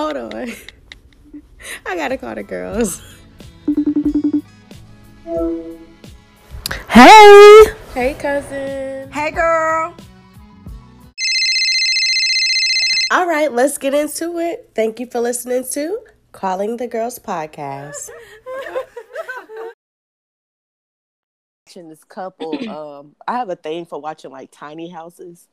Hold on. I gotta call the girls. Hey. Hey, cousin. Hey, girl. All right, let's get into it. Thank you for listening to Calling the Girls podcast. Watching this couple, um, I have a thing for watching like tiny houses.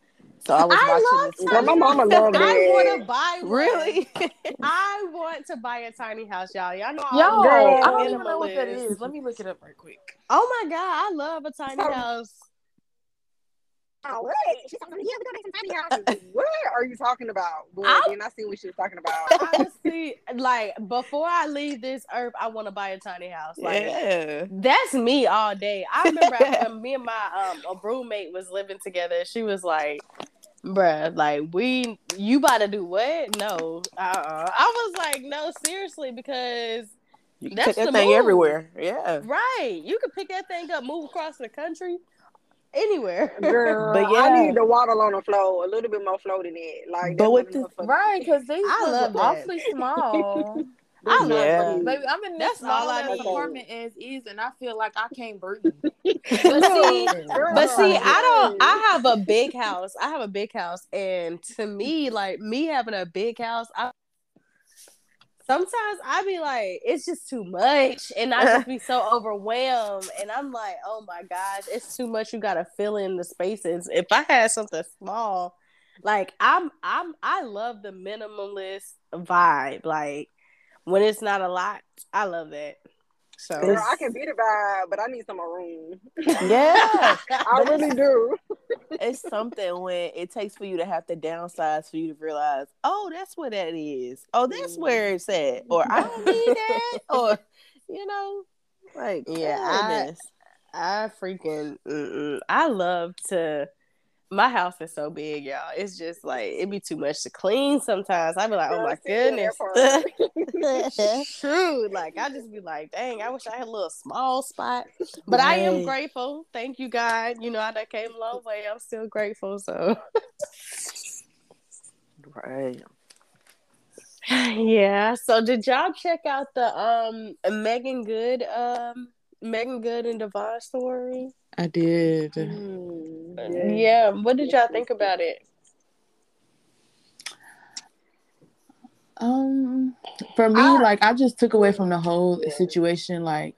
So I was watching this. Girl, my mama loved I want to buy one. Really? I want to buy a tiny house, y'all. Y'all know I'm Yo, a Girl, I don't even know what that minimalist. is. Let me look it up right quick. Oh my god, I love a tiny So- house. Oh, what? She's talking, yeah, we're gonna make some tiny houses. what are you talking about? Boy, I- then I see what she was talking about. Honestly, like before I leave this earth, I want to buy a tiny house. Like yeah. that's me all day. I remember when me and my um a roommate was living together. She was like, "Bruh, like we, you about to do what? No, uh, uh I was like, no, seriously, because You can That's take that the thing move. everywhere. Yeah. right, you could pick that thing up, move across the country, anywhere. Girl, But yeah. I need the waddle on the floor, a little bit more flow than that. Like, But with motherfucker- Right, because these I love that. awfully small. I love Yeah. it. Baby, I'm in That's this all small I ass need. apartment as is, and I feel like I can't breathe. But see, Girl, But see, I don't. I have a big house. I have a big house, and to me, like me having a big house, I sometimes I be like, it's just too much, and I just be so overwhelmed, and I'm like, oh my gosh, it's too much. You gotta fill in the spaces. If I had something small, like I'm, I'm, I love the minimalist vibe. Like when it's not a lot, I love that. So Girl, I can be the vibe, but I need some more room. Yeah. I really do. it's something when it takes for you to have to downsize for you to realize, oh, that's where that is. Oh, that's where mm-hmm. it's at. Or I don't need that. Or, you know, like, Yeah, I- goodness. I freaking mm-mm. I love to my house is so big, y'all. It's just like it'd be too much to clean sometimes. I'd be like, oh my goodness. part. True. Like I just be like, dang, I wish I had a little small spot. But I am grateful. Thank you, God. You know, I done came a long way. I'm still grateful. So right. yeah. So did y'all check out the um Meagan Good um Meagan Good and DeVon story? I did. Mm, Yeah. What did y'all think about it? Um, for me, I- like I just took away from the whole situation, like,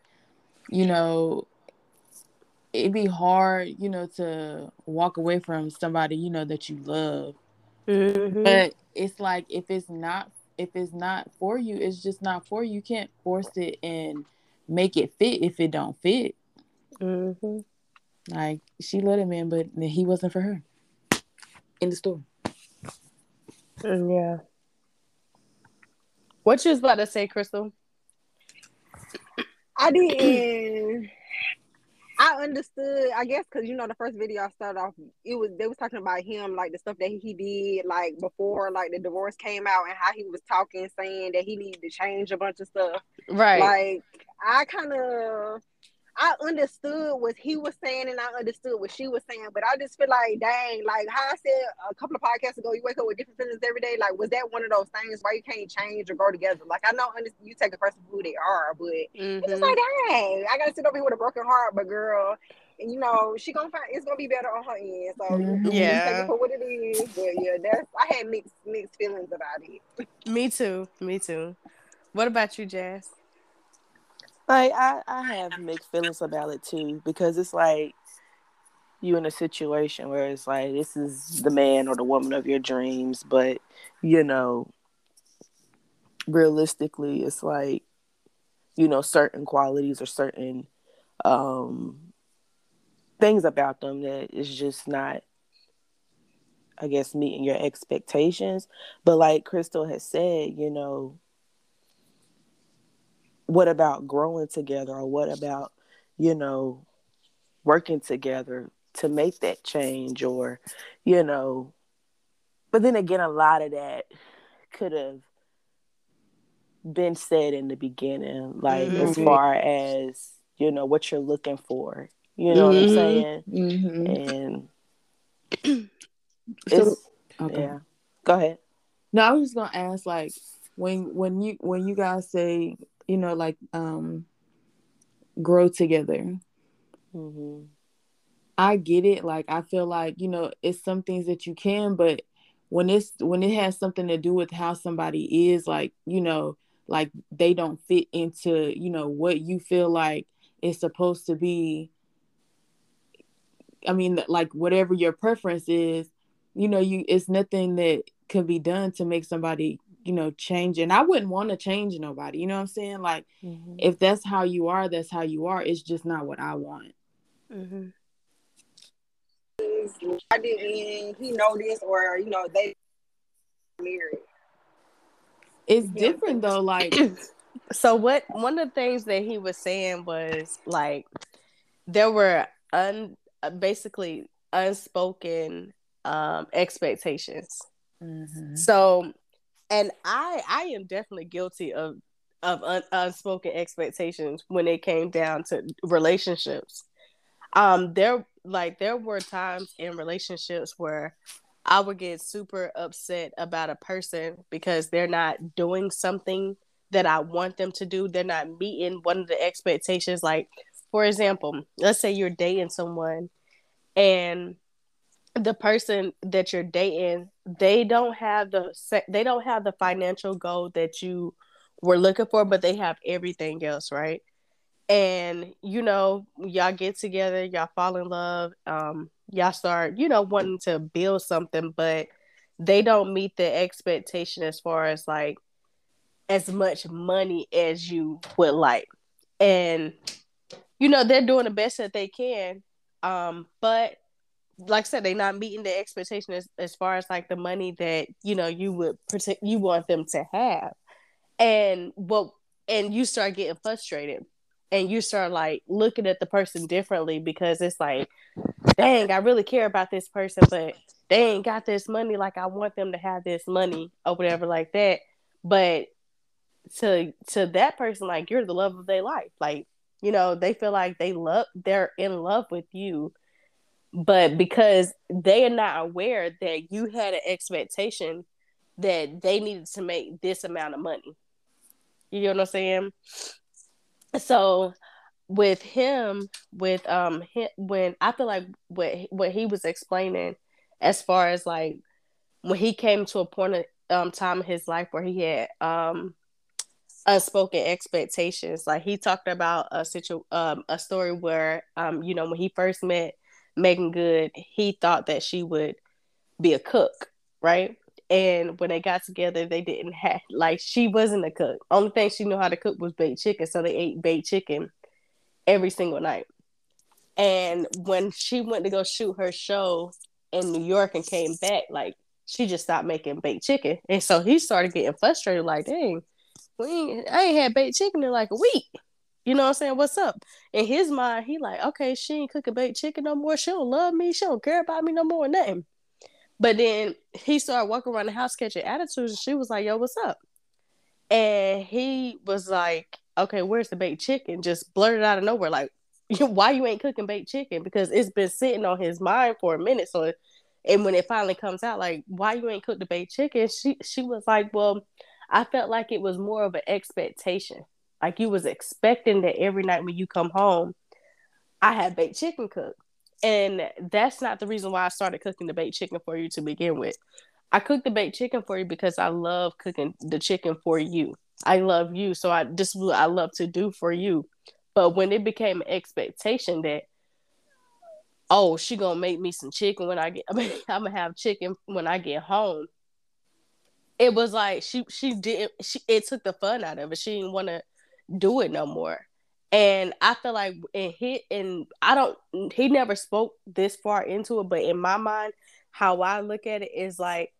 you know, it'd be hard, you know, to walk away from somebody you know that you love. Mm-hmm. But it's like if it's not if it's not for you, it's just not for you. You can't force it and make it fit if it don't fit. Mm-hmm. Like she loved him, man, but he wasn't for her. In the store. Mm, yeah. What you was about to say, Crystal? I didn't. I understood, I guess, because you know the first video I started off, it was they was talking about him, like the stuff that he did, like before, like the divorce came out, and how he was talking, saying that he needed to change a bunch of stuff. Right. Like I kind of, I understood what he was saying, and I understood what she was saying, but I just feel like, dang, like how I said a couple of podcasts ago, you wake up with different feelings every day. Like, was that one of those things why you can't change or grow together? Like, I know under- you take a person for who they are, but it's just like, dang, I gotta sit over here with a broken heart, but girl, and you know, she gonna find it's gonna be better on her end. So you- Mhm. you Yeah. take it for what it is. But yeah, that's I had mixed mixed feelings about it. Me too. Me too. What about you, Jazz? Like I, I have mixed feelings about it too because it's like you in a situation where it's like this is the man or the woman of your dreams, but you know, realistically, it's like you know certain qualities or certain um things about them that is just not I guess meeting your expectations. But like Crystal has said, you know, what about growing together or what about, you know, working together to make that change or, you know, but then again, a lot of that could have been said in the beginning, like as Mhm. far as, you know, what you're looking for. You know what I'm Mhm. saying? Mm-hmm. And So, it's, okay. yeah. Go ahead. No, I was just gonna ask, like, when when you when you guys say you know like um grow together Mm-hmm. I get it. Like I feel like, you know, it's some things that you can, but when it's when it has something to do with how somebody is, like, you know, like they don't fit into, you know, what you feel like is supposed to be. I mean, like whatever your preference is, you know, you it's nothing that can be done to make somebody, you know, change. And I wouldn't want to change nobody. You know what I'm saying? Like Mm-hmm. if that's how you are, that's how you are. It's just not what I want. Mm-hmm. I didn't he know this or you know they married. It's Yeah. different though. Like So what one of the things that he was saying was like there were un basically unspoken um expectations. So and I I am definitely guilty of of un, unspoken expectations when it came down to relationships. Um there like there were times in relationships where I would get super upset about a person because they're not doing something that I want them to do. They're not meeting one of the expectations. Like, for example, let's say you're dating someone and the person that you're dating, they don't have the they don't have the financial goal that you were looking for, but they have everything else, right? And you know, y'all get together, y'all fall in love, um, y'all start, you know, wanting to build something, but they don't meet the expectation as far as like as much money as you would like. And you know, they're doing the best that they can. Um, but like I said, they're not meeting the expectation as, as far as like the money that, you know, you would protect you want them to have. And well and you start getting frustrated and you start like looking at the person differently because it's like, dang, I really care about this person, but they ain't got this money like I want them to have this money or whatever like that. But to to that person, like you're the love of their life. Like, you know, they feel like they love they're in love with you. But because they are not aware that you had an expectation that they needed to make this amount of money. You know what I'm saying? So with him, with um him, when I feel like what what he was explaining as far as like when he came to a point of um time in his life where he had um unspoken expectations. Like he talked about a situ um a story where um you know when he first met Meagan Good, he thought that she would be a cook, right? And when they got together, they didn't have like she wasn't a cook. Only thing she knew how to cook was baked chicken, so they ate baked chicken every single night. And when she went to go shoot her show in New York and came back, like she just stopped making baked chicken. And so he started getting frustrated, like, dang, we ain't, I ain't had baked chicken in like a week. You know what I'm saying? What's up? In his mind, he like, okay, she ain't cooking baked chicken no more. She don't love me. She don't care about me no more. Nothing. But then he started walking around the house catching attitudes, and she was like, "Yo, what's up?" And he was like, "Okay, where's the baked chicken?" Just blurted out of nowhere, like, "Why you ain't cooking baked chicken?" Because it's been sitting on his mind for a minute. So, and when it finally comes out, like, "Why you ain't cooked the baked chicken?" She she was like, "Well, I felt like it was more of an expectation. Like you was expecting that every night when you come home, I had baked chicken cooked." And that's not the reason why I started cooking the baked chicken for you to begin with. I cooked the baked chicken for you because I love cooking the chicken for you. I love you, so I is what I love to do for you. But when it became an expectation that, oh, she gonna make me some chicken when I get, I mean, I'm gonna have chicken when I get home. It was like she she didn't she it took the fun out of it. She didn't want to do it no more. And I feel like it hit, and I don't. He never spoke this far into it, but in my mind, how I look at it is like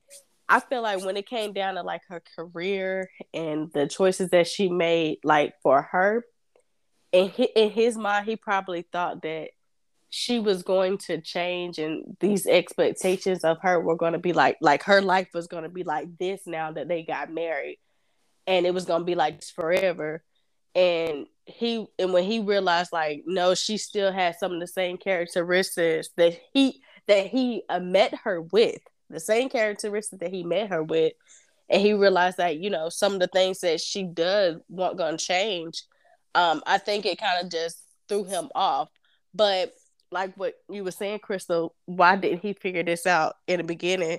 I feel like when it came down to like her career and the choices that she made, like for her, in his, in his mind, he probably thought that she was going to change, and these expectations of her were going to be like like her life was going to be like this now that they got married, and it was going to be like forever and he and when he realized like no she still had some of the same characteristics that he that he uh, met her with the same characteristics that he met her with and he realized that you know some of the things that she does weren't gonna change um i think it kind of just threw him off. But like what you were saying crystal why didn't he figure this out in the beginning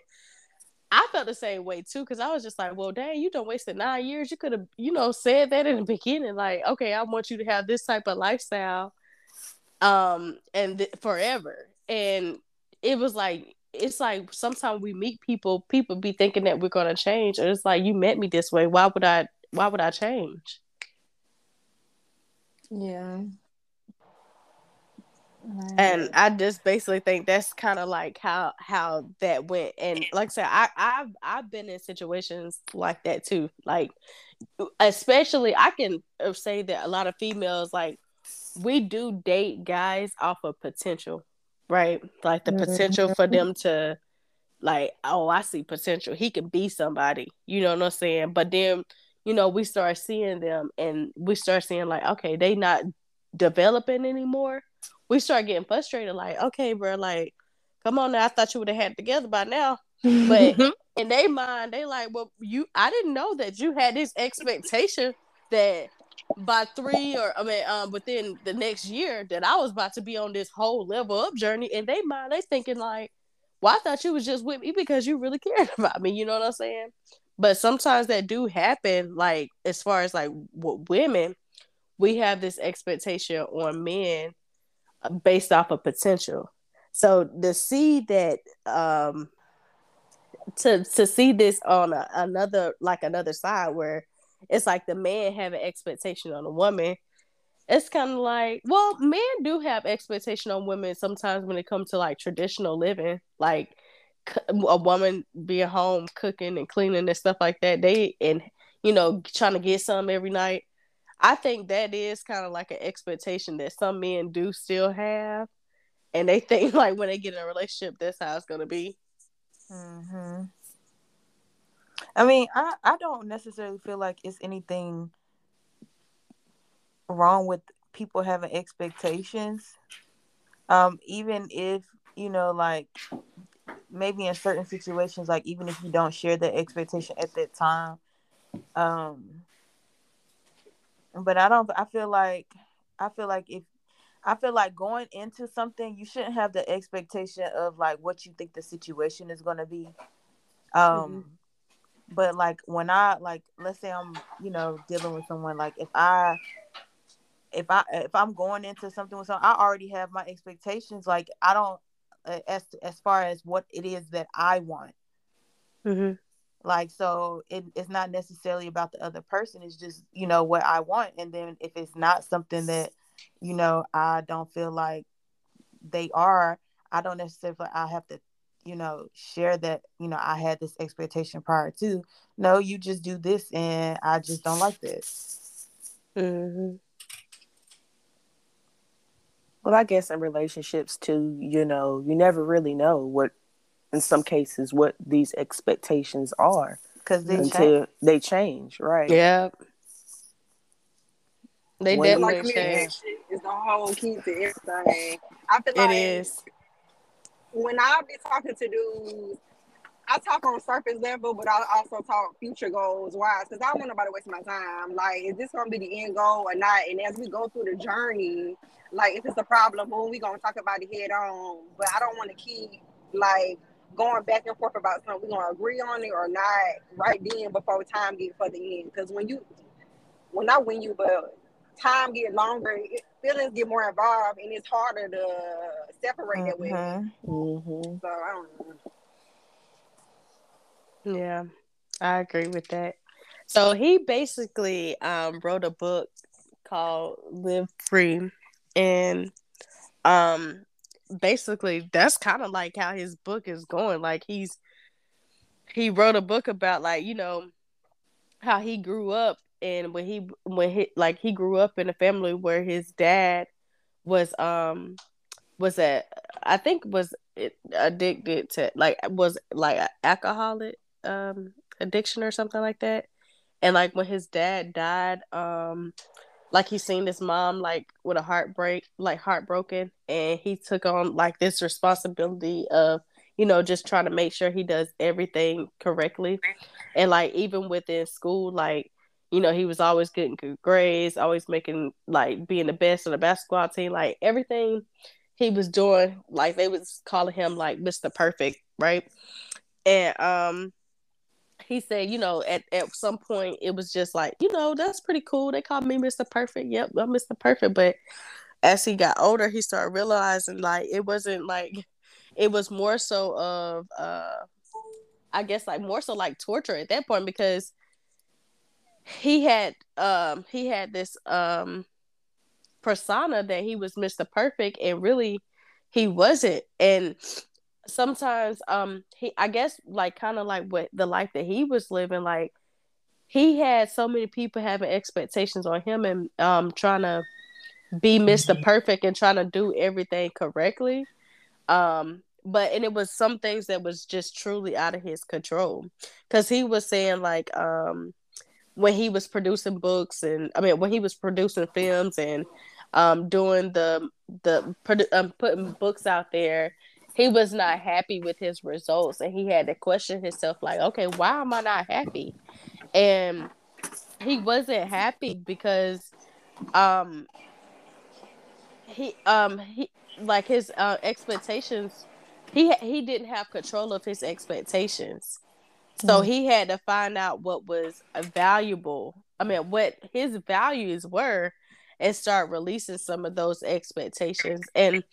I felt the same way too, because I was just like, well, dang, you don't wasted nine years. You could have, you know, said that in the beginning, like, okay, I want you to have this type of lifestyle, um, and th- forever. And it was like, it's like sometimes we meet people, people be thinking that we're gonna change, and it's like you met me this way. Why would I? Why would I change? Yeah. And I just basically think that's kind of like how how that went. And like I said, I I've I've been in situations like that too. Like especially, I can uh, say that a lot of females like we do date guys off of potential, right? Like the potential for them to like, oh, I see potential. He could be somebody. You know what I'm saying? But then you know we start seeing them and we start seeing like okay they not developing anymore we start getting frustrated like okay bro like come on now i thought you would have had it together by now. But in their mind they like well you i didn't know that you had this expectation that by three or i mean um within the next year that i was about to be on this whole level up journey. And they mind they thinking like well i thought you was just with me because you really cared about me you know what i'm saying? But sometimes that do happen like as far as like with women we have this expectation on men based off of potential. So to see that um to to see this on a, another like another side where it's like the man have an expectation on a woman it's kind of like well men do have expectation on women sometimes when it comes to like traditional living. Like a woman being home cooking and cleaning and stuff like that. They and you know trying to get some every night i think that is kind of like an expectation that some men do still have and they think like when they get in a relationship that's how it's to be mm-hmm. i mean I, I don't necessarily feel like it's anything wrong with people having expectations um even if you know like maybe in certain situations, like even if you don't share the expectation at that time, um, but I don't. I feel like I feel like if I feel like going into something, you shouldn't have the expectation of like what you think the situation is going to be. Um, mm-hmm. but like when I like, let's say I'm, you know, dealing with someone. Like if I, if I, if I'm going into something with someone, I already have my expectations. Like I don't, as as far as what it is that I want. Mm-hmm. Like so, it, it's not necessarily about the other person. It's just you know what I want, and then if it's not something that you know I don't feel like they are, I don't necessarily I have to you know share that you know I had this expectation prior to. No, you just do this, and I just don't like this. Mm-hmm. Well, I guess in relationships too, you know, you never really know what, in some cases, what these expectations are because they until change. they change, right? Yeah. They When- definitely like change. communication is the whole key to everything. I feel like It is. when I be talking to dudes, I talk on surface level, but I also talk future goals wise because I don't want nobody wasting my time. Like, is this gonna be the end goal or not? And as we go through the journey, like if it's a problem, boom, we gonna talk about it head on. But I don't want to keep like going back and forth about something. We gonna agree on it or not right then before time get for the end. Because when you, well, not when you, but time get longer, it, feelings get more involved, and it's harder to separate that way. Mhm. Mm-hmm. So I don't know. Yeah, I agree with that. So he basically um, wrote a book called Live Free, and um, basically that's kind of like how his book is going. Like he's he wrote a book about like you know how he grew up and when he when he like he grew up in a family where his dad was um was a I think was addicted to like was like alcoholic um addiction or something like that and like when his dad died um like he seen his mom like with a heartbreak like heartbroken and he took on like this responsibility of you know, just trying to make sure he does everything correctly. And like even within school, like, you know, he was always getting good grades, always making like being the best on the basketball team, like everything he was doing, like they was calling him like Mr. Perfect, right? And um he said, you know, at, at some point it was just like, you know, that's pretty cool. They called me Mr. Perfect. Yep, I'm Mr. Perfect. But as he got older, he started realizing like it wasn't like it was more so of uh I guess like more so like torture at that point because he had um he had this um persona that he was Mr. Perfect and really he wasn't. And sometimes um he I guess like kind of like what the life that he was living like he had so many people having expectations on him and um trying to be Mr. Mm-hmm. Perfect and trying to do everything correctly. Um but and it was some things that was just truly out of his control cuz he was saying like um when he was producing books and I mean when he was producing films and um doing the the um, putting books out there he was not happy with his results and he had to question himself like okay why am i not happy? And he wasn't happy because um he um he like his uh, expectations he he didn't have control of his expectations. So mm. he had to find out what was valuable i mean what his values were and start releasing some of those expectations. And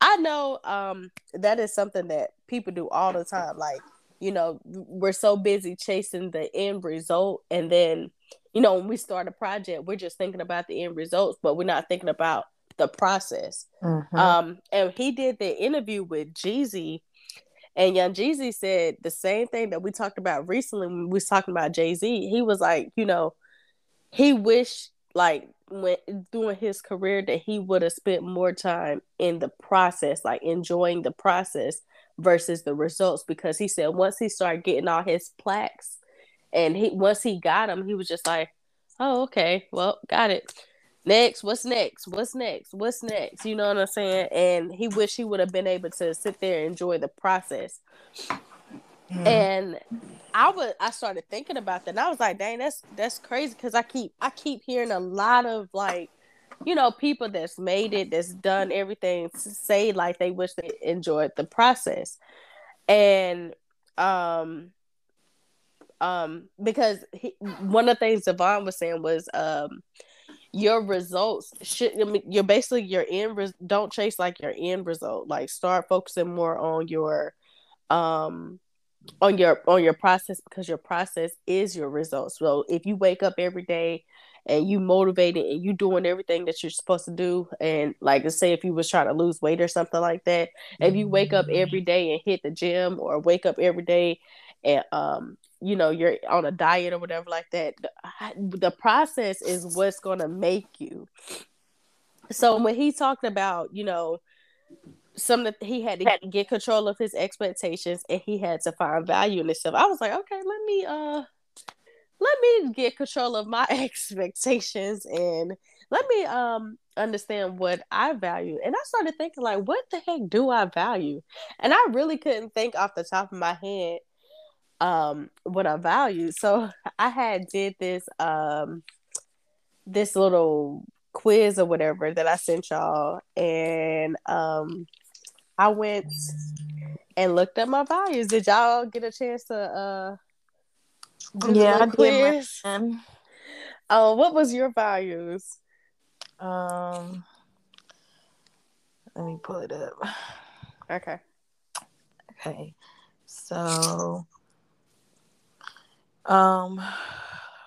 I know um that is something that people do all the time. Like, you know, we're so busy chasing the end result and then, you know, when we start a project, we're just thinking about the end results, but we're not thinking about the process. Mm-hmm. Um and he did the interview with Jeezy and Young Jeezy said the same thing that we talked about recently when we was talking about Jay-Z. He was like, you know, he wished like when during his career that he would have spent more time in the process, like enjoying the process versus the results. Because he said once he started getting all his plaques, and he once he got them, he was just like, "Oh, okay, well, got it." Next, what's next? What's next? What's next? You know what I'm saying? And he wished he would have been able to sit there and enjoy the process. Mm. And I would I started thinking about that and I was like, dang, that's that's crazy because I keep I keep hearing a lot of like, you know, people that's made it, that's done everything say like they wish they enjoyed the process. And um um because he, one of the things DeVon was saying was um your results should I mean, you're basically your end res- don't chase like your end result like start focusing more on your um on your on your process because your process is your results. So if you wake up every day and you motivated and you doing everything that you're supposed to do and like to say if you was trying to lose weight or something like that if you wake up every day and hit the gym or wake up every day and um you know you're on a diet or whatever like that the, the process is what's going to make you so when he talked about you know some that he had to get control of his expectations and he had to find value in himself. I was like, okay, let me uh let me get control of my expectations and let me um understand what I value. And I started thinking like what the heck do I value? And I really couldn't think off the top of my head um what I value. So I had did this um this little quiz or whatever that I sent y'all and um I went and looked at my values. Did y'all get a chance to uh yeah, I did. Uh, what was your values? Um let me pull it up. Okay. Okay. So um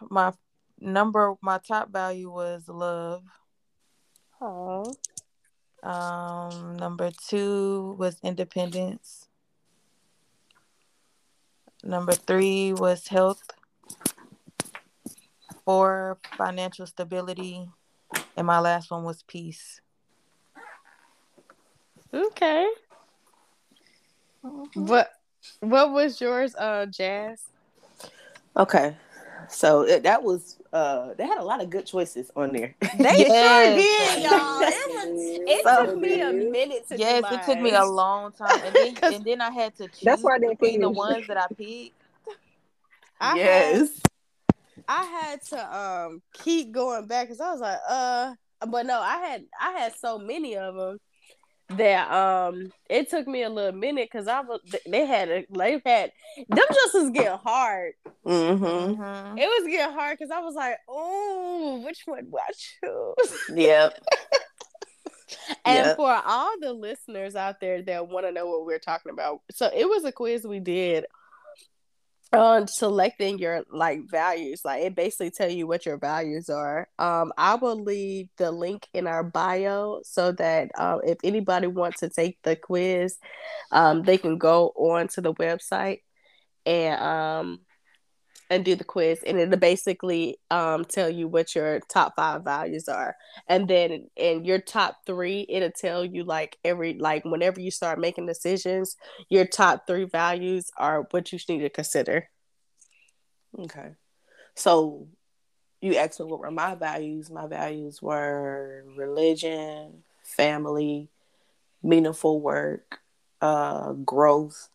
my number my top value was love. Oh. Um, number two was independence. Number three was health. Four, financial stability. And my last one was peace. Okay. Mm-hmm. What what was yours, uh, Jazz? Okay. So it, that was uh they had a lot of good choices on there. They Yes. sure did, y'all. It, was, it So took me a minute to do Yes, it took me a long time, and then and then I had to choose That's why I didn't between the ones that I picked. I had, yes. I had to um keep going back because I was like, uh, but no, I had I had so many of them that um it took me a little minute because I was they had a they had them just was getting hard. Mm-hmm. Mm-hmm. It was getting hard because I was like, oh, which one do I choose? Yep. And Yep. for all the listeners out there that want to know what we're talking about, so it was a quiz we did on selecting your like values. Like it basically tell you what your values are. Um, I will leave the link in our bio so that um, if anybody wants to take the quiz, um, they can go on to the website and um and do the quiz and it'll basically um tell you what your top five values are and then in your top three it'll tell you like every like whenever you start making decisions your top three values are what you need to consider Okay. So you asked me what were my values. My values were religion, family, meaningful work, uh, growth.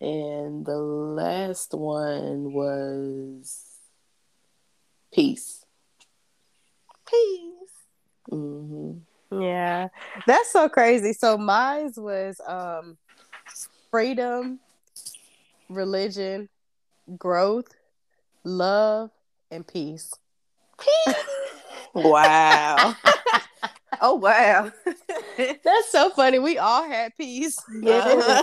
And the last one was peace. peace hmm yeah that's so crazy so mine was um freedom religion growth love and peace. peace Wow. oh wow. that's so funny we all had peace Uh-huh.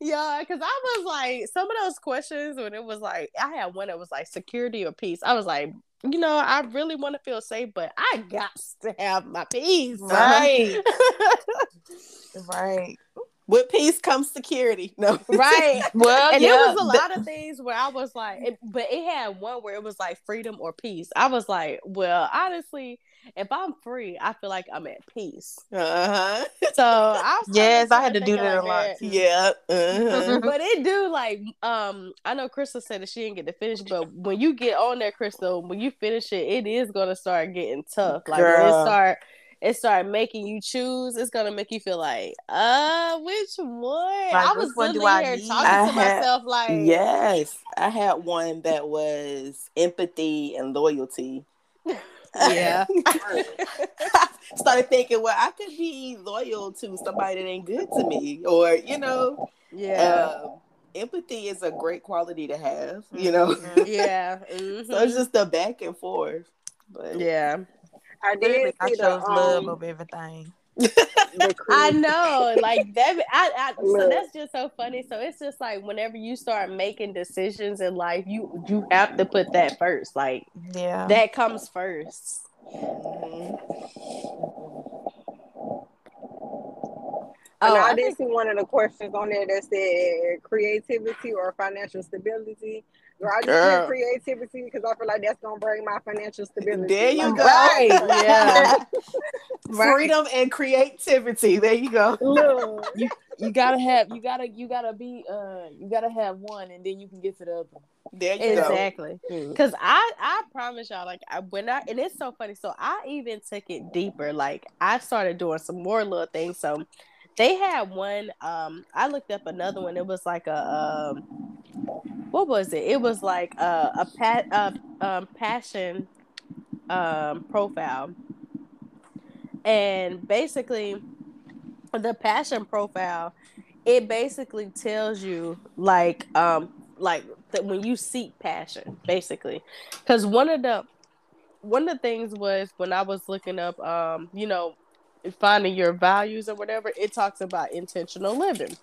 yeah, because I was like, some of those questions when it was like, I had one that was like security or peace. I was like, you know, I really want to feel safe, but I got to have my peace. Right. right. With peace comes security. No. right. Well, And yeah, there was a lot of things where I was like, it, but it had one where it was like freedom or peace. I was like, well, honestly, if I'm free, I feel like I'm at peace. Uh-huh. So I was Yes, I had to do thinking that a lot, that. Yeah. Uh-huh. but it do like um I know Crystal said that she didn't get to finish, but when you get on there, Crystal, when you finish it, it is gonna start getting tough. Like when it Girl. start it start making you choose, it's gonna make you feel like, uh, which one? I was one do I here need? talking I to had- myself like Yes, I had one that was empathy and loyalty. Yeah. Started thinking, well, I could be loyal to somebody that ain't good to me, or you know, Yeah. um, empathy is a great quality to have. You know, yeah. mhm. so it's just the back and forth. But yeah. I did I chose the, love um, over everything. I know, like that. I, I so that's just so funny. So it's just like whenever you start making decisions in life, you you have to put that first. Like Yeah. that comes first. Oh, I I did think, see one of the questions on there that said creativity or financial stability. Girl, I just Girl. put creativity because I feel like that's gonna bring my financial stability. There you go. Right, yeah. Freedom and creativity. There you go. Look, you gotta have you gotta you gotta be uh you gotta have one and then you can get to the other. There you go. exactly. Cause I I promise y'all, like I, when I and it's so funny. So I even took it deeper. Like I started doing some more little things. So they had one. Um, I looked up another one. It was like a um, what was it? It was like a a pat a um passion um profile, and basically the passion profile it basically tells you like um like that when you seek passion basically. Because one of the one of the things was when i was looking up um you know finding your values or whatever it talks about intentional living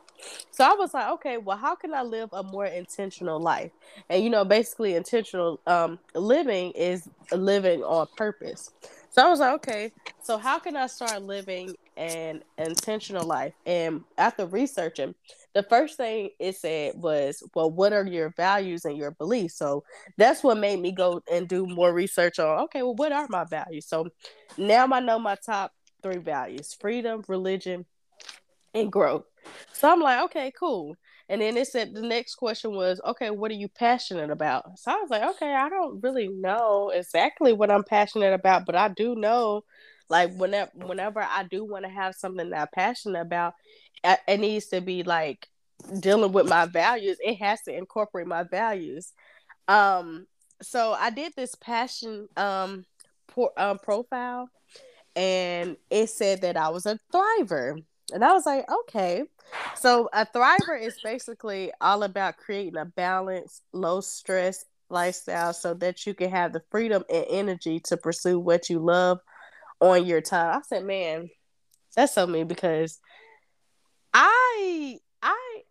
so i was like okay well how can i live a more intentional life? And you know basically intentional um living is living on purpose. So i was like okay so how can i start living an intentional life? And after researching the first thing it said was well what are your values and your beliefs? So that's what made me go and do more research on okay well what are my values? So now i know my top three values freedom religion and grow. So I'm like, okay, cool. And then it said the next question was, okay, what are you passionate about? So I was like, okay, I don't really know exactly what I'm passionate about, but I do know, like, whenever whenever I do want to have something that I'm passionate about, it needs to be like dealing with my values. It has to incorporate my values. Um, so I did this passion um, por- um profile, and it said that I was a thriver. And I was like, okay. So a thriver is basically all about creating a balanced, low stress lifestyle so that you can have the freedom and energy to pursue what you love on your time. I said, man, that's so me because I I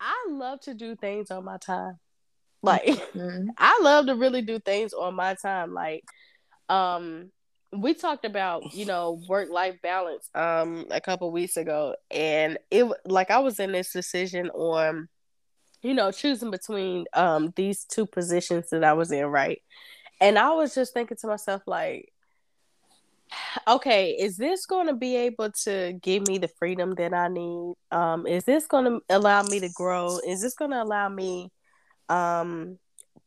I love to do things on my time. Like mm-hmm. I love to really do things on my time. Like um we talked about you know work life balance um a couple weeks ago and it like i was in this decision on you know choosing between um these two positions that i was in right? And i was just thinking to myself like okay is this going to be able to give me the freedom that i need? Um is this going to allow me to grow? Is this going to allow me um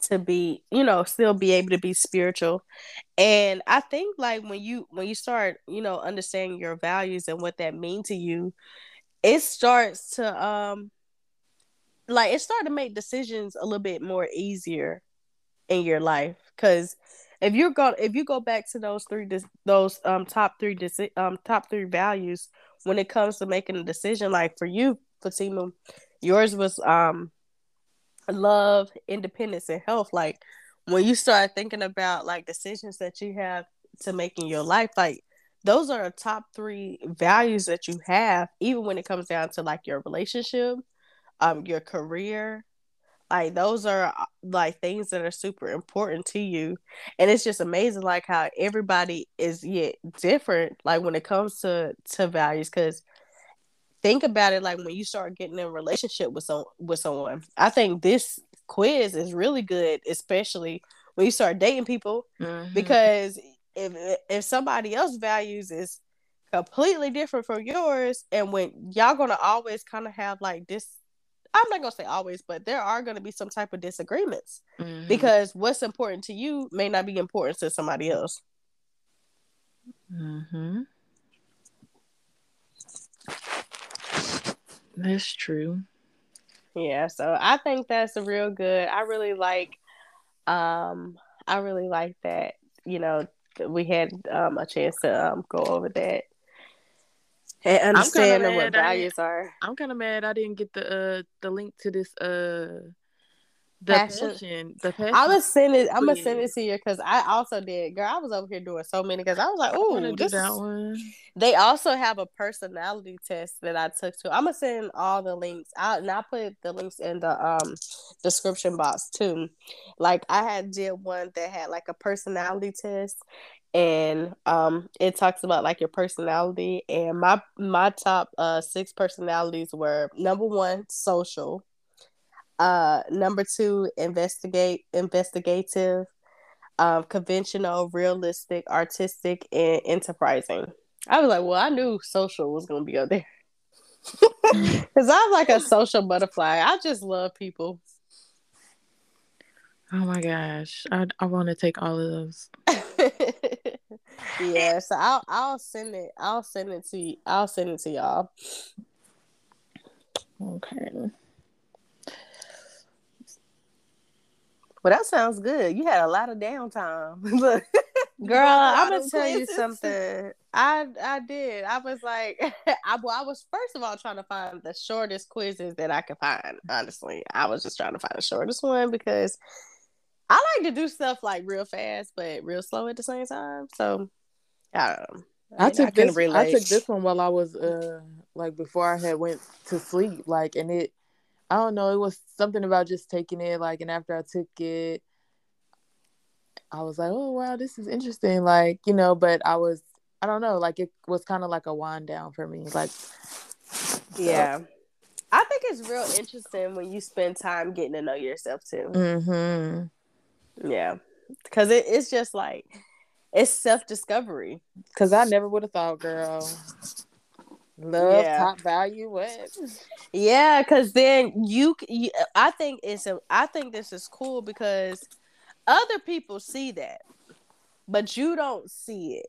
to be you know still be able to be spiritual. And i think like when you when you start you know understanding your values and what that mean to you it starts to um like it started to make decisions a little bit more easier in your life. Because if you're going if you go back to those three those um top three deci- um top three values when it comes to making a decision like for you Fatima yours was um love, independence, and health. Like when you start thinking about like decisions that you have to make in your life, like those are the top three values that you have, even when it comes down to like your relationship, um, your career. Like those are like things that are super important to you. And it's just amazing like how everybody is yet different, like when it comes to to values. Cause think about it like when you start getting in a relationship with some with someone. I think this quiz is really good, especially when you start dating people, mm-hmm. because if if somebody else values is completely different from yours, and when y'all gonna always kind of have like this. I'm not gonna say always, but there are gonna be some type of disagreements mm-hmm. because what's important to you may not be important to somebody else. Hmm. That's true. Yeah, so I think that's a real good. I really like um I really like that, you know, we had um a chance to um go over that and understand what values are. I'm kind of mad I didn't get the uh the link to this uh the passion. passion. The passion. I'm gonna send it. I'm gonna send it to you because I also did. Girl, I was over here doing so many because I was like, oh, this. That one. They also have a personality test that I took to. I'm gonna send all the links out, and I put the links in the um description box too. Like I had did one that had like a personality test, and um it talks about like your personality and my my top uh six personalities were number one social uh, number two, investigate, investigative, um, conventional, realistic, artistic, and enterprising. I was like, well, I knew social was gonna be up there because I'm like a social butterfly. I just love people. Oh my gosh, I I want to take all of those. yeah, so I'll I'll send it. I'll send it to you. I'll send it to y'all. Okay. Well, that sounds good. You had a lot of downtime. Look, girl, I'm gonna tell you something. I I did. I was like, I, well, I was first of all trying to find the shortest quizzes that I could find. Honestly, I was just trying to find the shortest one because I like to do stuff like real fast but real slow at the same time. So I don't know. I, I took I this. Relate. I took this one while I was uh like before I had went to sleep. Like, and it I don't know. It was something about just taking it. Like, and after I took it, I was like, oh wow, this is interesting. Like, you know, but I was, I don't know. Like, it was kind of like a wind down for me. Like, yeah. I think it's real interesting when you spend time getting to know yourself too. Mm-hmm. Yeah, because it, it's just like it's self discovery. Because I never would have thought, girl, Love, Yeah. top value, what? Yeah, because then you, you, I think it's a, I think this is cool because other people see that, but you don't see it.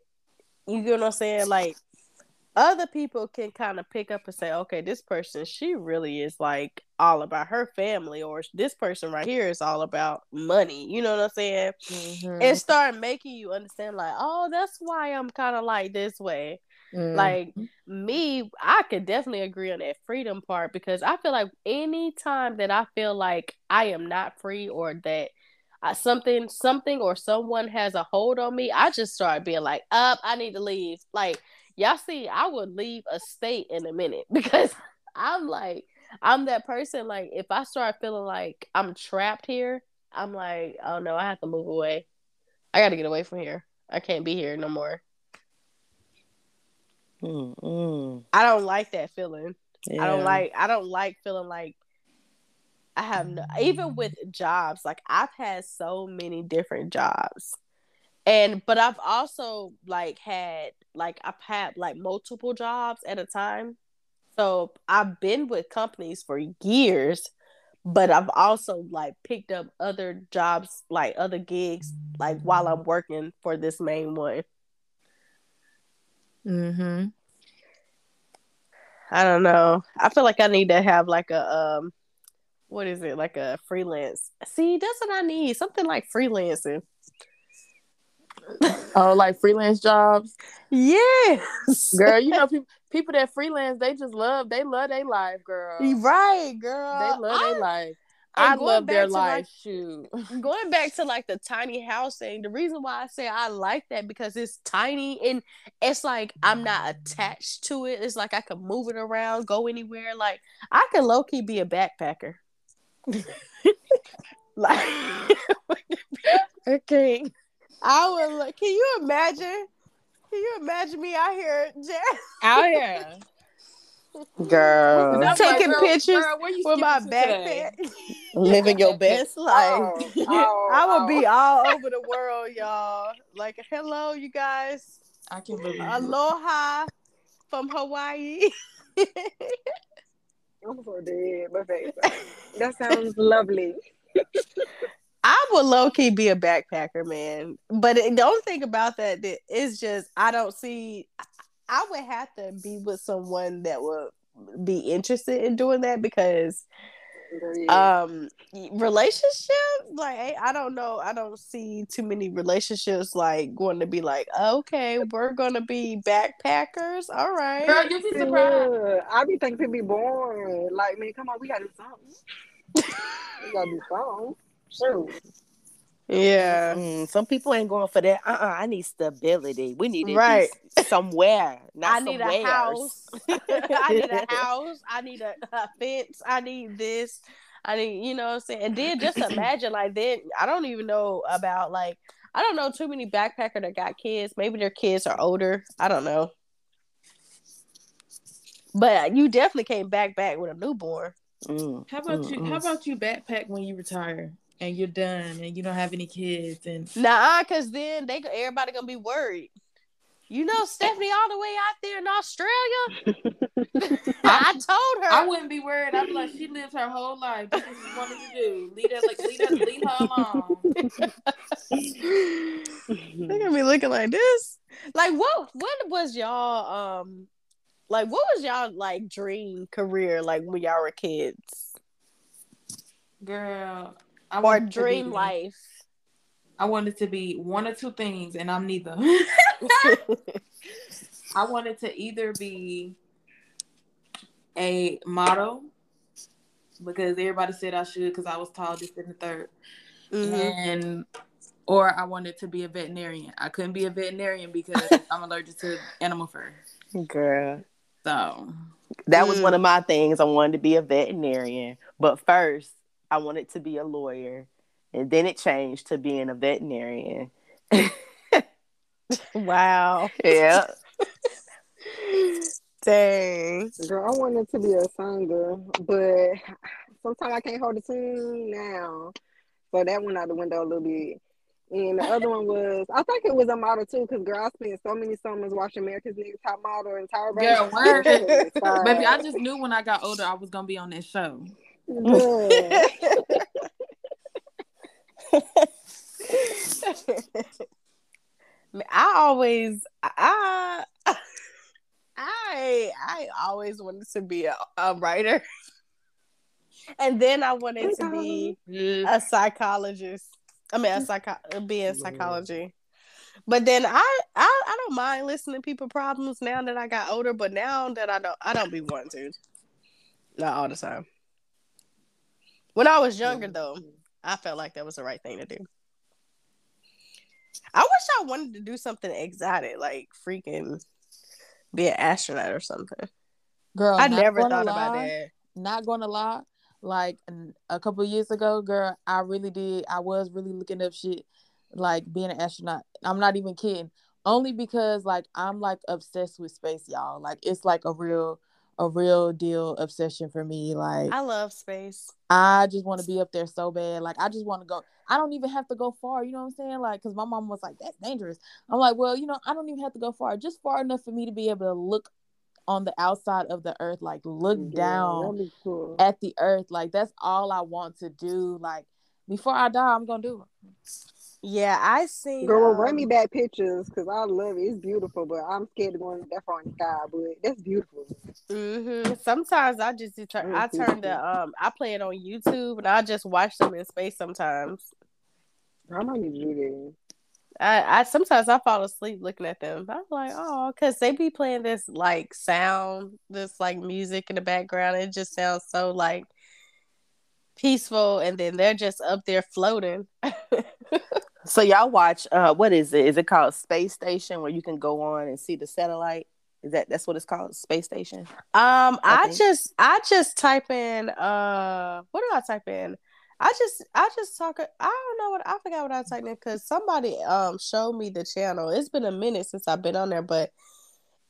You get what I'm saying? Like other people can kind of pick up and say, okay, this person, she really is like all about her family, or this person right here is all about money. You know what I'm saying? Mhm. And start making you understand, like, oh, that's why I'm kind of like this way. Mhm. Like me, I could definitely agree on that freedom part because I feel like anytime that I feel like I am not free or that I, something, something or someone has a hold on me, I just start being like, up, I need to leave. Like y'all see, I would leave a state in a minute because I'm like, I'm that person. Like if I start feeling like I'm trapped here, I'm like, oh no, I have to move away. I got to get away from here. I can't be here no more. Mm-mm. I don't like that feeling. I don't like I don't like feeling like I have no even with jobs, like I've had so many different jobs. And but I've also like had like I've had like multiple jobs at a time. So I've been with companies for years, but I've also like picked up other jobs, like other gigs, like while I'm working for this main one. Mm-hmm. I don't know. I feel like I need to have like a um what is it? Like a freelance. See, that's what I need. Something like freelancing. Oh, like freelance jobs, Yes. girl. You know, people people that freelance, they just love. They love their life, girl. Right, girl. They love their life. I love their like- life. Shoot. going back to like the tiny house thing, the reason why I say I like that because it's tiny and it's like I'm not attached to it. It's like I can move it around, go anywhere. Like I can low key be a backpacker. like Okay. I would like can you imagine? Can you imagine me out here Jazz, Out here. Girl, That's Taking girl, pictures girl, with my skipping to today? backpack? living your best life. Oh, oh, I would be oh. all over the world, y'all. Like, hello, you guys. I can believe it. Aloha from Hawaii. I'm so dead. My face. That sounds lovely. I would low key be a backpacker, man. But it, don't think about that. that It's just I don't see. I would have to be with someone that would be interested in doing that because um relationships like I- don't know i don't see too many relationships like going to be like okay we're gonna be backpackers all right Girl, you be surprised. I be thinking people be boring. Like, man, come on, we gotta do something. we gotta do something. Sure. Yeah Mm, some people ain't going for that. Uh, uh I need stability. We need to Right. somewhere. Not i need a house i need a house i need a, a fence i need this i need you know what i'm saying and then just imagine like then i don't even know about like i don't know too many backpacker that got kids maybe their kids are older i don't know but you definitely came back back with a newborn Mm, How about mm, you? mm. How about you backpack when you retire and you're done and you don't have any kids and Nah, cause then they everybody gonna be worried. You know, Stephanie all the way out there in Australia. I told her. I wouldn't be worried. I'm like, she lives her whole life. This is what she wanted to do. Leave that, like, leave that, leave her alone. They're gonna be looking like this. Like, what? What was y'all? Um, like, what was y'all like dream career like when y'all were kids, Girl, I or dream be- life? I wanted to be one or two things, and I'm neither. I wanted to either be a model because everybody said I should because I was tall, just in the 3rd Mhm. and or I wanted to be a veterinarian. I couldn't be a veterinarian because I'm allergic to animal fur. Girl, So that was Mm. one of my things. I wanted to be a veterinarian, but first I wanted to be a lawyer, and then it changed to being a veterinarian. Wow. yeah. Dang. Girl, I wanted to be a singer, but sometimes I can't hold the tune now. So that went out the window a little bit. And the other one was, I think it was a model too, because girl, I spent so many summers watching America's Next Top Model and Tyra Girl, Banks. word. It was fire. Baby, I just knew when I got older I was gonna be on that show. I always I I I always wanted to be a, a writer. And then I wanted to be a psychologist. I mean, a psycho be in psychology. But then I, I I don't mind listening to people problems now that I got older. But now that I don't I don't be wanting to. Not all the time. When I was younger, though, I felt like that was the right thing to do. I wish I wanted to do something exotic, like freaking be an astronaut or something. Girl, I never thought about that. Not gonna lie, like a couple of years ago, girl, I really did. I was really looking up shit, like being an astronaut. I'm not even kidding. Only because like I'm like obsessed with space, y'all. Like it's like a real, a real deal obsession for me. Like I love space. I just want to be up there so bad. Like I just want to go. I don't even have to go far. You know what I'm saying? Like, cause my mom was like, "That's dangerous." I'm like, well, you know, I don't even have to go far. Just far enough for me to be able to look on the outside of the earth, like look Yeah, down cool. at the earth. Like that's all I want to do. Like before I die, I'm gonna do it. Yeah, I seen. Girl, um, bring me back pictures because I love it. It's beautiful, but I'm scared of going that far in the sky. But that's beautiful. hmm Sometimes I just turn. I turn the um. I play it on YouTube and I just watch them in space. Sometimes I might need to do that. I, I sometimes I fall asleep looking at them. I'm like, oh, because they be playing this like sound, this like music in the background. It just sounds so like peaceful, and then they're just up there floating. So y'all watch uh what is it? Is it called Space Station where you can go on and see the satellite? Is that that's what it's called? Space Station? Um, I Okay. just I just type in uh what do I type in? I just I just talk I don't know what I forgot what I typed in because somebody um showed me the channel. It's been a minute since I've been on there, but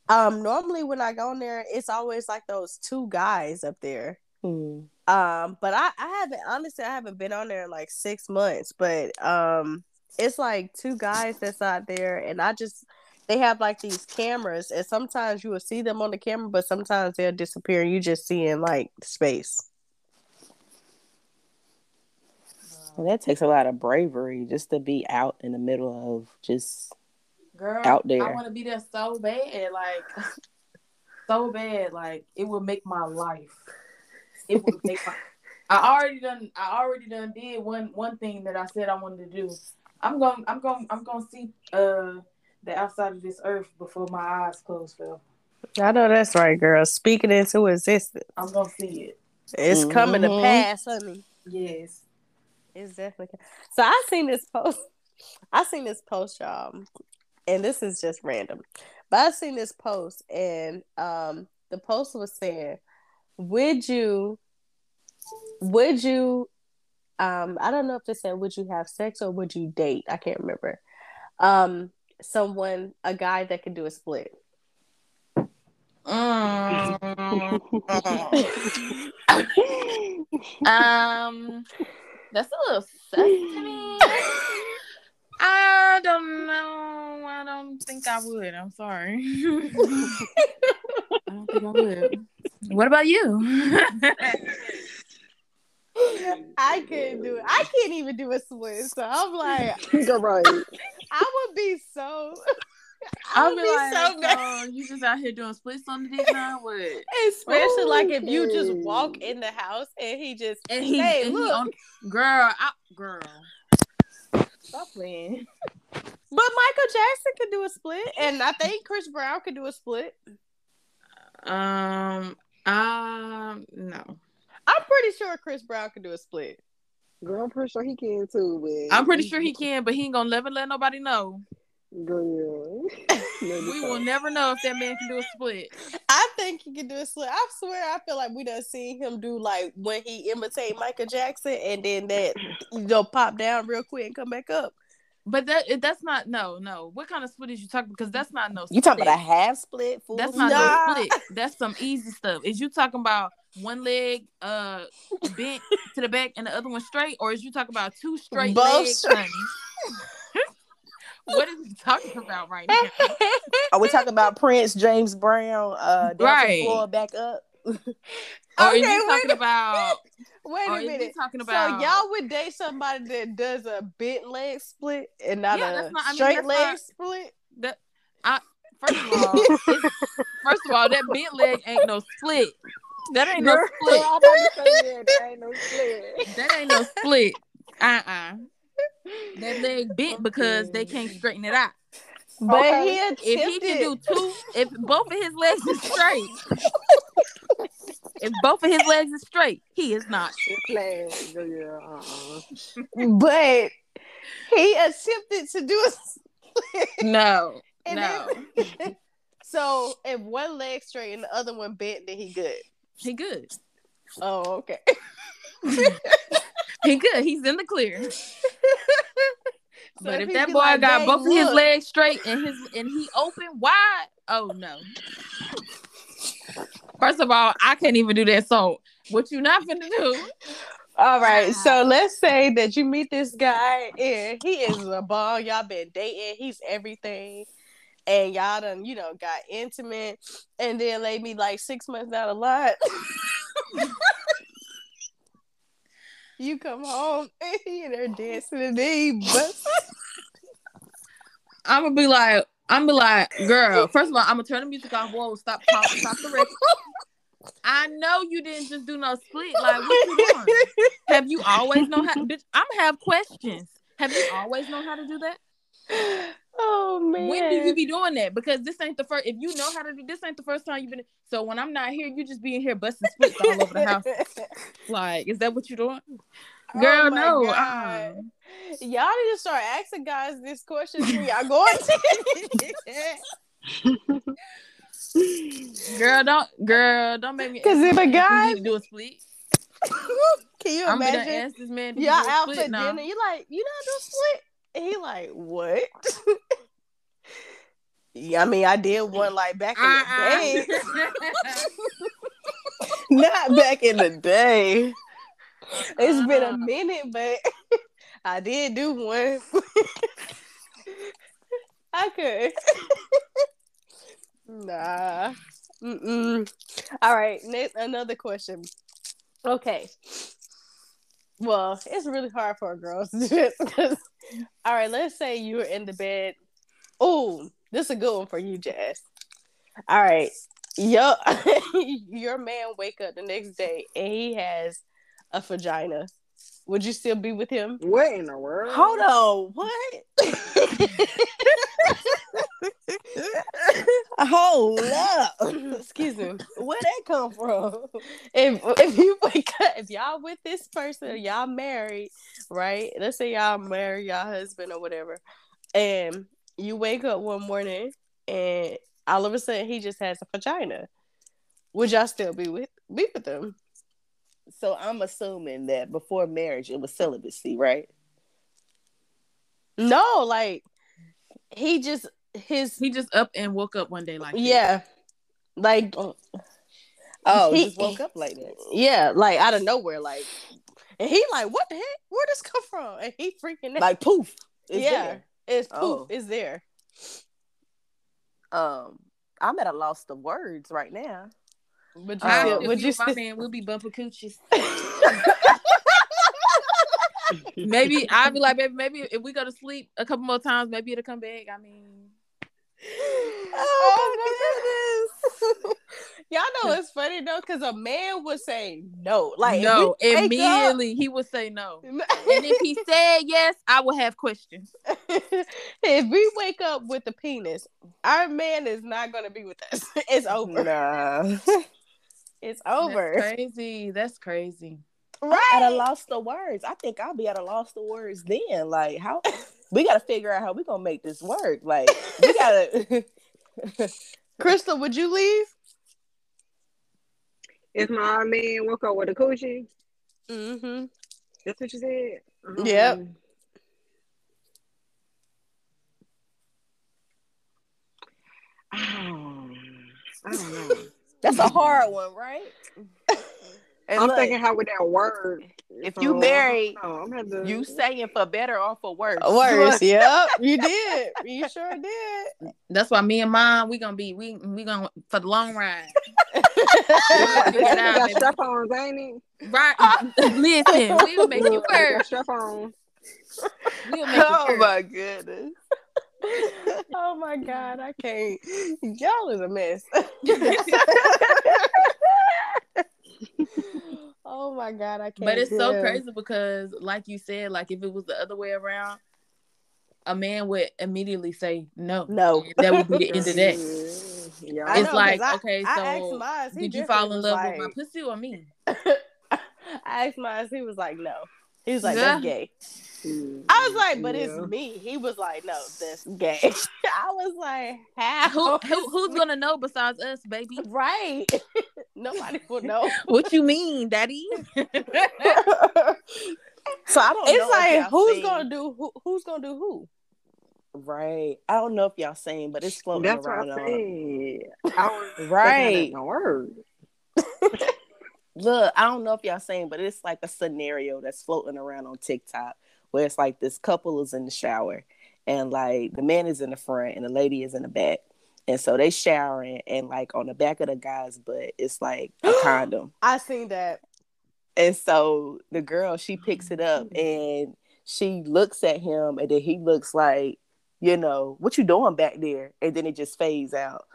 um normally when I go on there, it's always like those two guys up there. Hmm. Um, but I, I haven't honestly I haven't been on there in like six months, but um it's like two guys that's out there and I just they have like these cameras and sometimes you will see them on the camera, but sometimes they'll disappear and you just see in like space. Well, that takes a lot of bravery just to be out in the middle of just Girl, Out there. I want to be there so bad, like so bad, like it would make my life. It would make my. I already done. I already done did one one thing that I said I wanted to do. I'm going. I'm going. I'm going to see uh the outside of this earth before my eyes close, Phil. I know that's right, girl. Speaking into existence. I'm gonna see it. It's coming to Mhm. pass, honey. Yes. It's definitely so. I seen this post. I seen this post, y'all, and this is just random. But I seen this post, and um, the post was saying, "Would you, would you, um, I don't know if it said would you have sex or would you date? I can't remember. Um, someone, a guy that could do a split. um, that's a little sus to me. I don't know. I don't think I would. I'm sorry. I don't think I would. What about you? I couldn't do it. I can't even do a split. So I'm like, Go right. I would be so. I I'll would be be like, so mad. "Oh, you just out here doing splits on the dick now? What? Especially like if you just walk in the house and he just And he, hey and look, he on, girl, I, girl, stop playing. but Michael Jackson could do a split, and I think Chris Brown could do a split. Um, um, no. I'm pretty sure Chris Brown could do a split. Girl, I'm pretty sure he can too, but I'm pretty sure he can, but he ain't gonna never let nobody know. Girl. We will never know if that man can do a split. I think he can do a split. I swear, I feel like we done seen him do like when he imitate Michael Jackson, and then that you know pop down real quick and come back up. But that that's not no no. What kind of split is you talking? Because that's not no. Split. you talking about a half split? Full That's not Nah. no split. That's some easy stuff. Is you talking about one leg uh bent to the back and the other one straight, or is you talking about two straight Both legs, straight. honey? what is he talking about right now? Are we talking about Prince James Brown? Uh, dancing Right. floor back up. Or is Okay, you talking wait. about? Wait a minute. talking about? So y'all would date somebody that does a bent leg split and not Yeah, a that's not- I mean, straight leg not- split? that I first of all, first of all, that bent leg ain't no split. That ain't no split. I'm about to say that. That ain't no split. That ain't no split. Uh uh That leg bent because they can't straighten it out. But Okay. he. If he can do two, if both of his legs is straight, if both of his legs is straight, he is not. It's flag. Uh-uh. but he attempted to do a split. No, And no, then- so if one leg straight and the other one bent, then he good. He good. Oh, okay. He good. He's in the clear. So But if that boy like, got "Dang, both of his legs straight and his and he open wide, oh no. First of all, I can't even do that. So what you not finna do? All right, Ah. so let's say that you meet this guy and he is a ball. Y'all been dating. He's everything, and y'all done you know got intimate, and then laid me like six months down the line, you come home and he there dancing and then he bust. I'm gonna be like, I'm gonna be like, girl. First of all, I'm gonna turn the music off. Whoa, stop, stop, stop the record. I know you didn't just do no split. Like, what you doing? Have you always known how? Bitch, I'm have questions. Have you always known how to do that? Oh man, When do you be doing that? Because this ain't the first. If you know how to do this, ain't the first time you've been. So when I'm not here, you just be in here busting splits all over the house. Like, is that what you're doing? Oh girl, Oh no. Uh-uh. Y'all need to start asking guys these questions when y'all going to. Girl, don't, girl, don't make me. 'Cause if a guy- do a split, Can you I'm gonna imagine? ask this man. Y'all a out for dinner. You like, you know, how do split? He like, what? yeah, I mean, I did one like back in Uh-uh. the day. Not back in the day. It's been a Uh-uh. minute, but I did do one. I could. nah. Mm-mm. All right. Next, another question. Okay. Well, it's really hard for girls to do this all right, let's say you're in the bed. Oh, this is a good one for you, Jazz. All right. Your your man wake up the next day and he has a vagina. Would you still be with him? What in the world? Hold on. What? Hold up. Excuse me. Where that come from? If if you wake up, if y'all with this person, y'all married, right? Let's say y'all married, y'all husband or whatever, and you wake up one morning and all of a sudden he just has a vagina. Would y'all still be with be with him? So I'm assuming that before marriage it was celibacy, right? No, like he just his He just up and woke up one day like, that. yeah, like Oh, He- just woke up like that. yeah, like out of nowhere, like, and he like, what the heck? Where this come from? And he freaking out. Like poof. It's yeah, there. it's poof, Oh. it's there. Um, I'm at a loss of words right now. But you still, would you you my man, we'll be bumping coochies. maybe I'll be like, baby, maybe if we go to sleep a couple more times, maybe it'll come back. I mean, Oh my goodness. Y'all know it's funny though, because a man would say no. Like no, we wake up- immediately he would say no. And if he said yes, I would have questions. if we wake up with the penis, our man is not gonna be with us. It's over. Nah. It's over. That's crazy. That's crazy. Right. at a loss of words. I think I'll be at a loss of words then. Like how we gotta figure out how we gonna make this work. Like we gotta Crystal, would you leave? If my man woke up with a coochie, Mm-hmm. that's what you said. Yep. Um, um, I don't know. That's a hard one, right? And I'm look, thinking how would that work? if So, you married, I don't know. I'm gonna you saying for better or for worse. Worse, yep, you did. You sure did. That's why me and mom we gonna be we we gonna for the long ride. Yeah, Figure it out, got baby. strap ons, ain't it? Right? Listen, we'll make you Got work. strap on. We'll make you Oh work. my goodness. oh my god, I can't. Y'all is a mess. oh my god, I can't. But it's so deal. crazy because, like you said, like if it was the other way around, a man would immediately say no. No. That would be the end of that. Yeah. It's know, like, 'cause I- okay, so mine, Did you fall in He was love with my pussy or me? I asked mine. He was like, no. He was like, Yeah. that's gay. I was like, but yeah. it's me. He was like, no, that's gay. I was like, how? Who, who who's gonna know besides us, baby? Right. Nobody will know. What you mean, daddy? So I don't it's if like who's seen- gonna do who, who's gonna do who? Right. I don't know if y'all seen, but it's floating That's what around I on. said. I was Right. No word. Look, I don't know if y'all seen, but it's like a scenario that's floating around on TikTok where it's like this couple is in the shower and like the man is in the front and the lady is in the back. And so they showering and like on the back of the guy's butt it's like a condom. I seen that. And so the girl she picks it up oh, and she looks at him and then he looks like, you know, what you doing back there? And then it just fades out.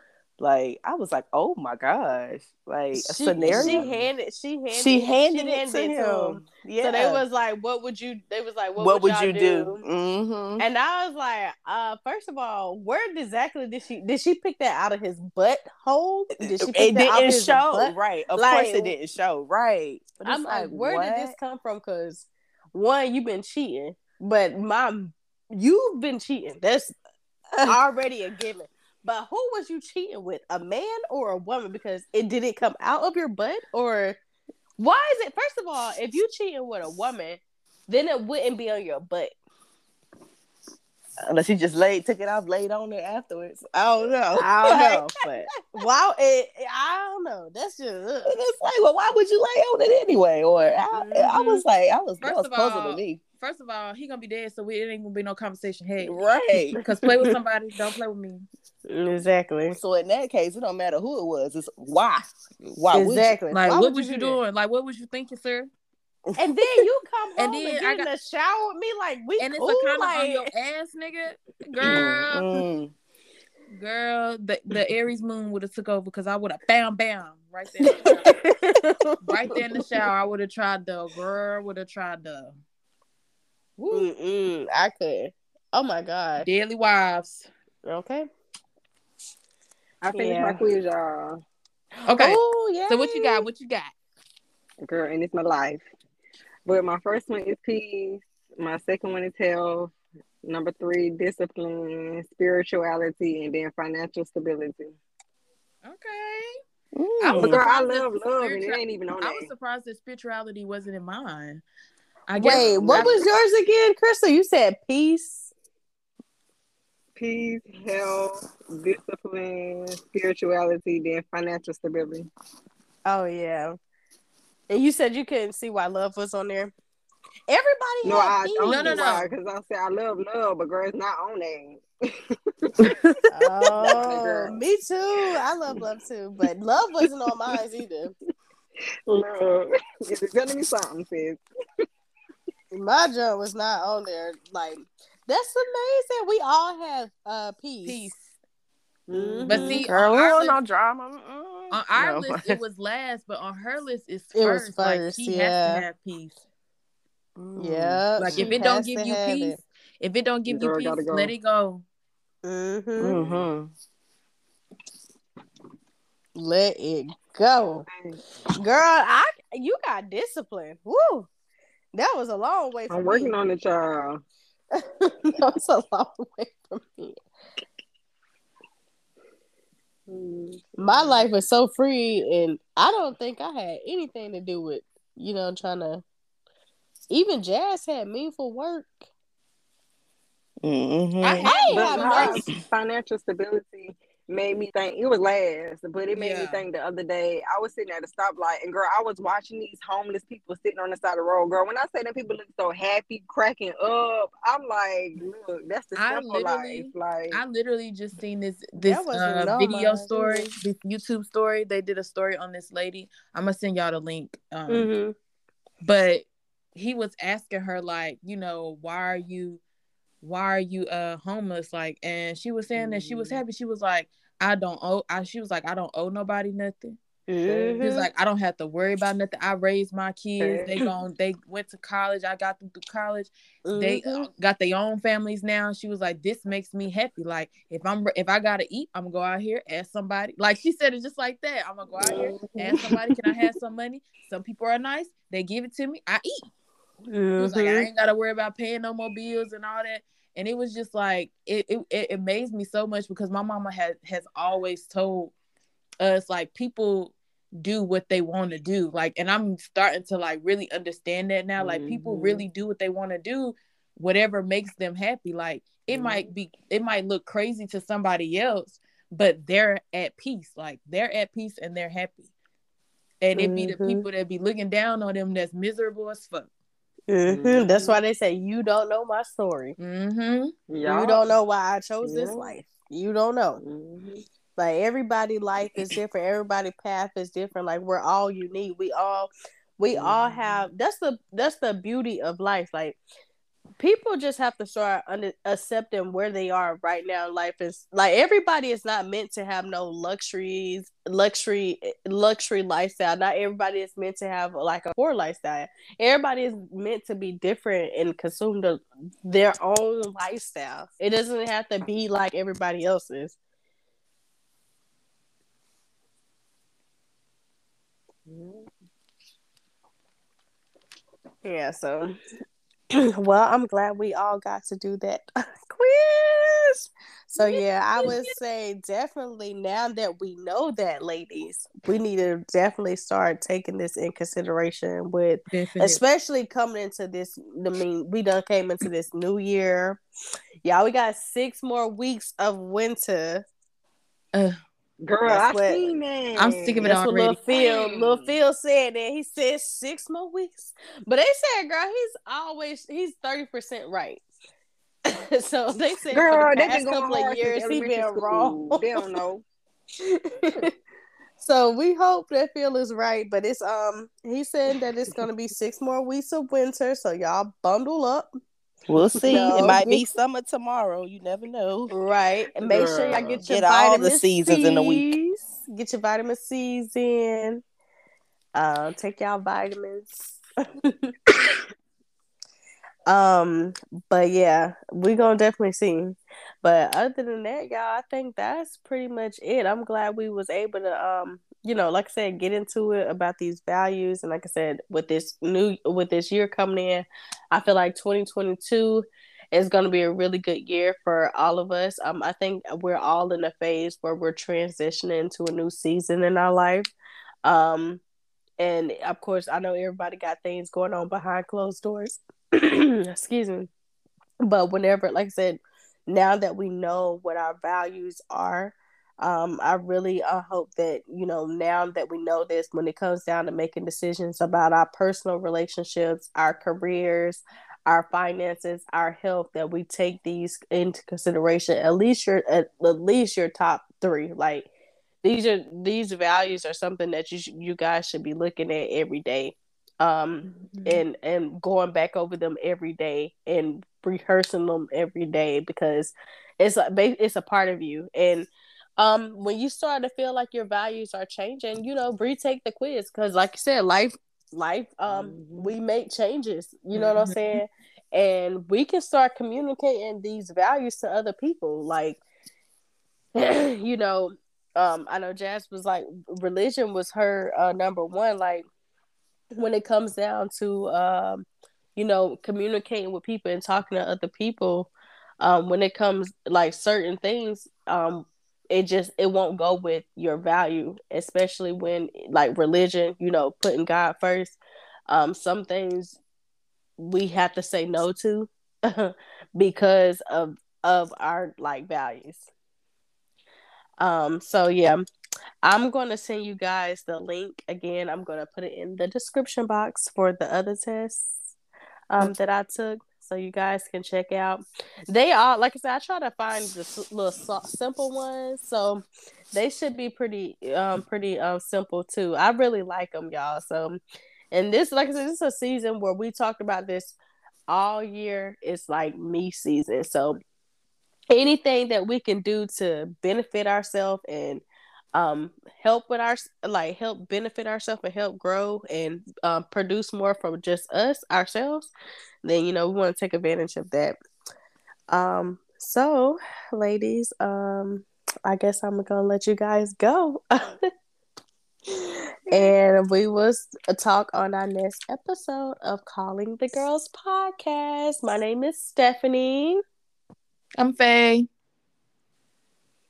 Like I was like, oh my gosh, like a She, scenario. she handed she handed she handed, she it to handed him. Yeah. So they was like, "What would you?" They was like, "What, what, would, you do? do?" Mm-hmm. And I was like, uh, first of all, where exactly did she did she pick that out of his butt hole? Did she pick It that didn't show, butt? right? Of Like- course, it didn't show, right? But I'm like, where what? did this come from? Because one, you've been cheating, but mom, you've been cheating. That's already a given. But who was you cheating with? A man or a woman? Because it did it come out of your butt or why is it? First of all, if you cheating with a woman, then it wouldn't be on your butt. Unless you just laid, took it off, laid on it afterwards. I don't know. I don't know, but wow, it, I don't know. That's just ugh. And it's like, well, why would you lay on it anyway? Or I, I Mhm. was like, I was, that First was of puzzled all, to me. First of all, he gonna be dead, so we, it ain't gonna be no conversation. Hey, Right. because play with somebody, don't play with me. exactly, So in that case, it don't matter who it was. It's why. Why exactly. Like, Why what was you do that? doing? Like, what was you thinking, sir? And then you come home And and, then get I in got- the shower with me like we And it's a kind of like, on your ass, nigga. Girl, Mm. girl, the, the Aries moon would have took over because I would have bam bam right there. the right there in the shower, I would have tried the girl would have tried the Woo. I could. Oh my god. Daily Wives. Okay. I finished Yeah. my quiz, y'all. Okay. Oh yeah. So what you got? What you got? Girl, and it's my life. But my first one is peace. My second one is health. Number three, discipline, spirituality, and then financial stability. Okay. Mm. I But girl, I love love, and it ain't even on I was surprised that spirituality wasn't in mine. I guess Wait, what was yours again, Crystal? You said peace. Peace, health, discipline, spirituality, then financial stability. Oh yeah. And you said you couldn't see why love was on there. Everybody No, I peace. don't No, no, know no. because I said I love love, but girl, it's not on there. Oh, me too. I love love too, but love wasn't on mine either. Love. If you're telling me something, sis. My job was not on there. Like that's amazing. We all have uh peace. peace. Mhm. But see, Girl, on we our don't list, know drama. Mm-mm. on our No. list it was last, but on her list it's It was first. Like she yeah. has to have peace. yeah. Like if it don't give you have peace, if it don't give Girl, you peace, go. let it go. Mm-hmm. Mm-hmm. Let it go, girl. I you got discipline. Woo, that was a long way. From I'm working me. on it, y'all. that was a long way from me. My life was so free, and I don't think I had anything to do with you know trying to. Even Jazz had meaningful work. Mm-hmm. I I ain't But have no. financial stability. Made me think it was last, but it made me think the other day I was sitting at a stoplight and girl, I was watching these homeless people sitting on the side of the road. Girl, when I say them people look so happy, cracking up, I'm like, look, that's the I simple life. literally- Like I literally just seen this this uh, video story, this YouTube story. They did a story on this lady. I'm gonna send y'all the link. Um, Mhm. but he was asking her like, you know, why are you, why are you uh homeless? Like, and she was saying that she was Mhm. happy. She was like, I don't owe. I she was like, I don't owe nobody nothing. She was Mhm. like, I don't have to worry about nothing. I raised my kids. They gone. They went to college. I got them through college they Mhm. uh, got their own families now. She was like, "This makes me happy. Like if I'm if I gotta eat, I'm gonna go out here ask somebody." Like she said it just like that. I'm gonna go out here ask somebody, "Can I have some money?" Some people are nice. They give it to me. I eat. She was like, "I Mhm. ain't gotta worry about paying no more bills and all that." And it was just like it it, it amazed me so much because my mama has has always told us like people do what they want to do like and i'm starting to like really understand that now like people Mhm. really do what they want to do whatever makes them happy like it Mhm. might be it might look crazy to somebody else but they're at peace like they're at peace and they're happy and it be the Mhm. people that be looking down on them that's miserable as fuck Mhm. That's why they say you don't know my story. mm-hmm You don't know why I chose this life. You don't know. Mhm. Like everybody life is different. Everybody path is different. Like we're all unique. We all we all Mhm. have that's the that's the beauty of life. Like people just have to start under, accepting where they are right now in life. Is like everybody is not meant to have no luxuries luxury luxury lifestyle. Not everybody is meant to have like a poor lifestyle. Everybody is meant to be different and consume the, their own lifestyle. It doesn't have to be like everybody else's. Mm-hmm. Yeah, so well, I'm glad we all got to do that quiz. So yeah, I would say definitely now that we know that, ladies, we need to definitely start taking this in consideration with definitely especially coming into this I mean, we done came into this new year. Y'all, we got six more weeks of winter. Uh, girl, That's I what- seen that. I'm sick of it That's what Lil. Phil, Lil Phil said that. He said six more weeks. But they said, girl, he's always he's 30% right. so they said Girl, for the they've past been going couple of years since he been school. wrong. They don't know. so we hope that Phil is right. But it's um he said that it's gonna be six more weeks of winter. So y'all bundle up. We'll see. No, it might be summer tomorrow. You never know. Right. And make sure y'all get your Get all the vitamin seasons in a week. Get your vitamin C's in. Uh, take y'all vitamins. um, but yeah, we gonna definitely see. But other than that, y'all, I think that's pretty much it. I'm glad we was able to um, you know, like I said, get into it about these values. And like I said, with this new with this year coming in, I feel like 2022 is going to be a really good year for all of us. Um, I think we're all in a phase where we're transitioning to a new season in our life. Um, and of course, I know everybody got things going on behind closed doors. Excuse me. But whenever, like I said, now that we know what our values are, um, I really uh, hope that, you know, now that we know this, when it comes down to making decisions about our personal relationships, our careers, our finances, our health, that we take these into consideration. At least your at, at least your top three. Like these are these values are something that you sh- you guys should be looking at every day, um, and and going back over them every day and rehearsing them every day because it's a it's a part of you and. Um, when you start to feel like your values are changing, you know, retake the quiz because, like you said, life life um Mhm. we make changes you know what i'm Mhm. saying and we can start communicating these values to other people like you know um i know jazz was like religion was her uh number one like when it comes down to um you know communicating with people and talking to other people um when it comes like certain things um it just it won't go with your value especially when like religion you know putting god first. Um some things we have to say no to because of of our like values. Um, so yeah, I'm gonna send you guys the link. Again. I'm gonna put it in the description box for the other tests um that I took, so you guys can check out. They are like I said, I try to find the little simple ones, so they should be pretty um pretty um simple too. I really like them, y'all. So, and this, like I said, this is a season where we talked about this all year. It's like me season, so anything that we can do to benefit ourselves and um help with our like help benefit ourselves and help grow and um, produce more from just us ourselves then you know we want to take advantage of that. Um so ladies um i guess i'm gonna let you guys go. And we will talk on our next episode of calling the girls podcast. My name is stephanie. I'm faye.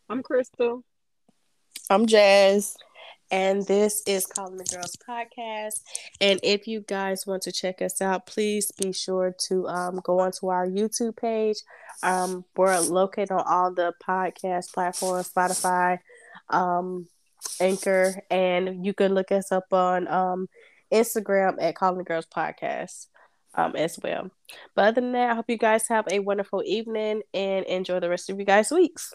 I'm crystal I'm Jazz. And this is Calling the Girls podcast. And if you guys want to check us out, please be sure to um, go onto our YouTube page. Um, we're located on all the podcast platforms, Spotify, um, Anchor, and you can look us up on um, Instagram at Calling the Girls podcast um, as well. But other than that, I hope you guys have a wonderful evening and enjoy the rest of you guys' weeks.